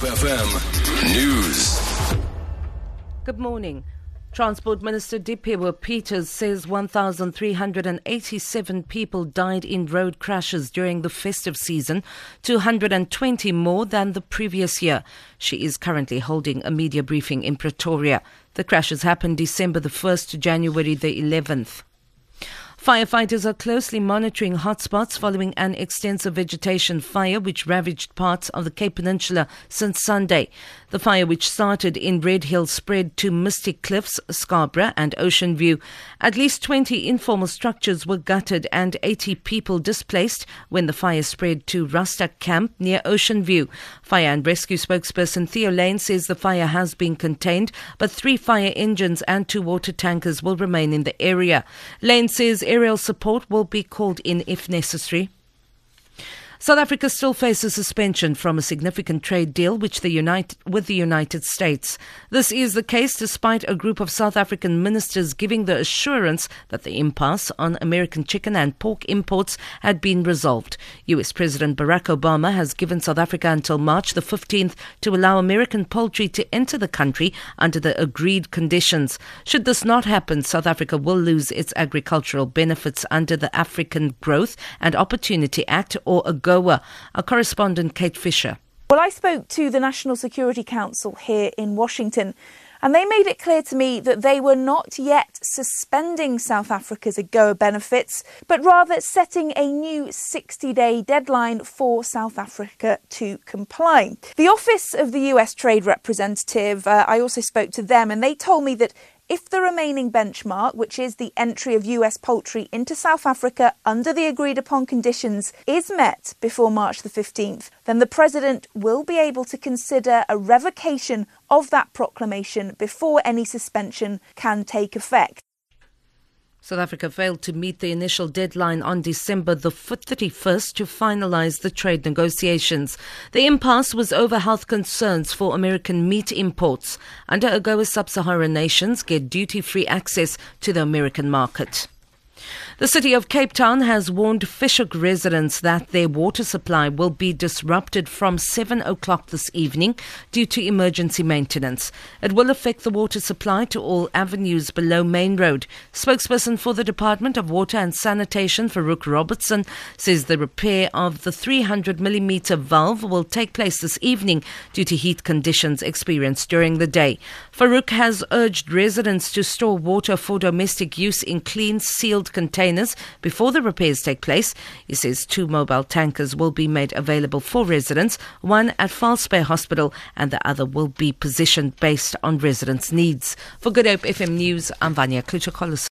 Hope FM News. Good morning. Transport Minister Dipuo Peters says 1,387 people died in road crashes during the festive season, 220 more than the previous year. She is currently holding a media briefing in Pretoria. The crashes happened December the 1st to January the 11th. Firefighters are closely monitoring hotspots following an extensive vegetation fire which ravaged parts of the Cape Peninsula since Sunday. The fire, which started in Red Hill, spread to Misty Cliffs, Scarborough, and Ocean View. At least 20 informal structures were gutted and 80 people displaced when the fire spread to Rustak Camp near Ocean View. Fire and Rescue spokesperson Theo Layne says the fire has been contained, but three fire engines and two water tankers will remain in the area. Layne says aerial support will be called in if necessary. South Africa still faces suspension from a significant trade deal which the United, with the United States. This is the case despite a group of South African ministers giving the assurance that the impasse on American chicken and pork imports had been resolved. US President Barack Obama has given South Africa until March the 15th to allow American poultry to enter the country under the agreed conditions. Should this not happen, South Africa will lose its agricultural benefits under the African Growth and Opportunity Act or a AGOA. Our correspondent Kate Fisher. Well, I spoke to the National Security Council here in Washington. And they made it clear to me that they were not yet suspending South Africa's AGOA benefits, but rather setting a new 60 day deadline for South Africa to comply. The Office of the US Trade Representative, uh, I also spoke to them, and they told me that if the remaining benchmark, which is the entry of US poultry into South Africa under the agreed upon conditions, is met before March the 15th, then the President will be able to consider a revocation of that proclamation before any suspension can take effect. South Africa failed to meet the initial deadline on December the 31st to finalize the trade negotiations. The impasse was over health concerns for American meat imports. Under AGOA, sub-Saharan nations get duty-free access to the American market. The city of Cape Town has warned Fish Hoek residents that their water supply will be disrupted from 7 o'clock this evening due to emergency maintenance. It will affect the water supply to all avenues below Main Road. Spokesperson for the Department of Water and Sanitation, Farouk Robertson, says the repair of the 300 millimeter valve will take place this evening due to heat conditions experienced during the day. Farouk has urged residents to store water for domestic use in clean, sealed containers before the repairs take place. He says two mobile tankers will be made available for residents, one at False Bay Hospital and the other will be positioned based on residents' needs. For Good Hope FM News, I'm Vanya Kluchakolis.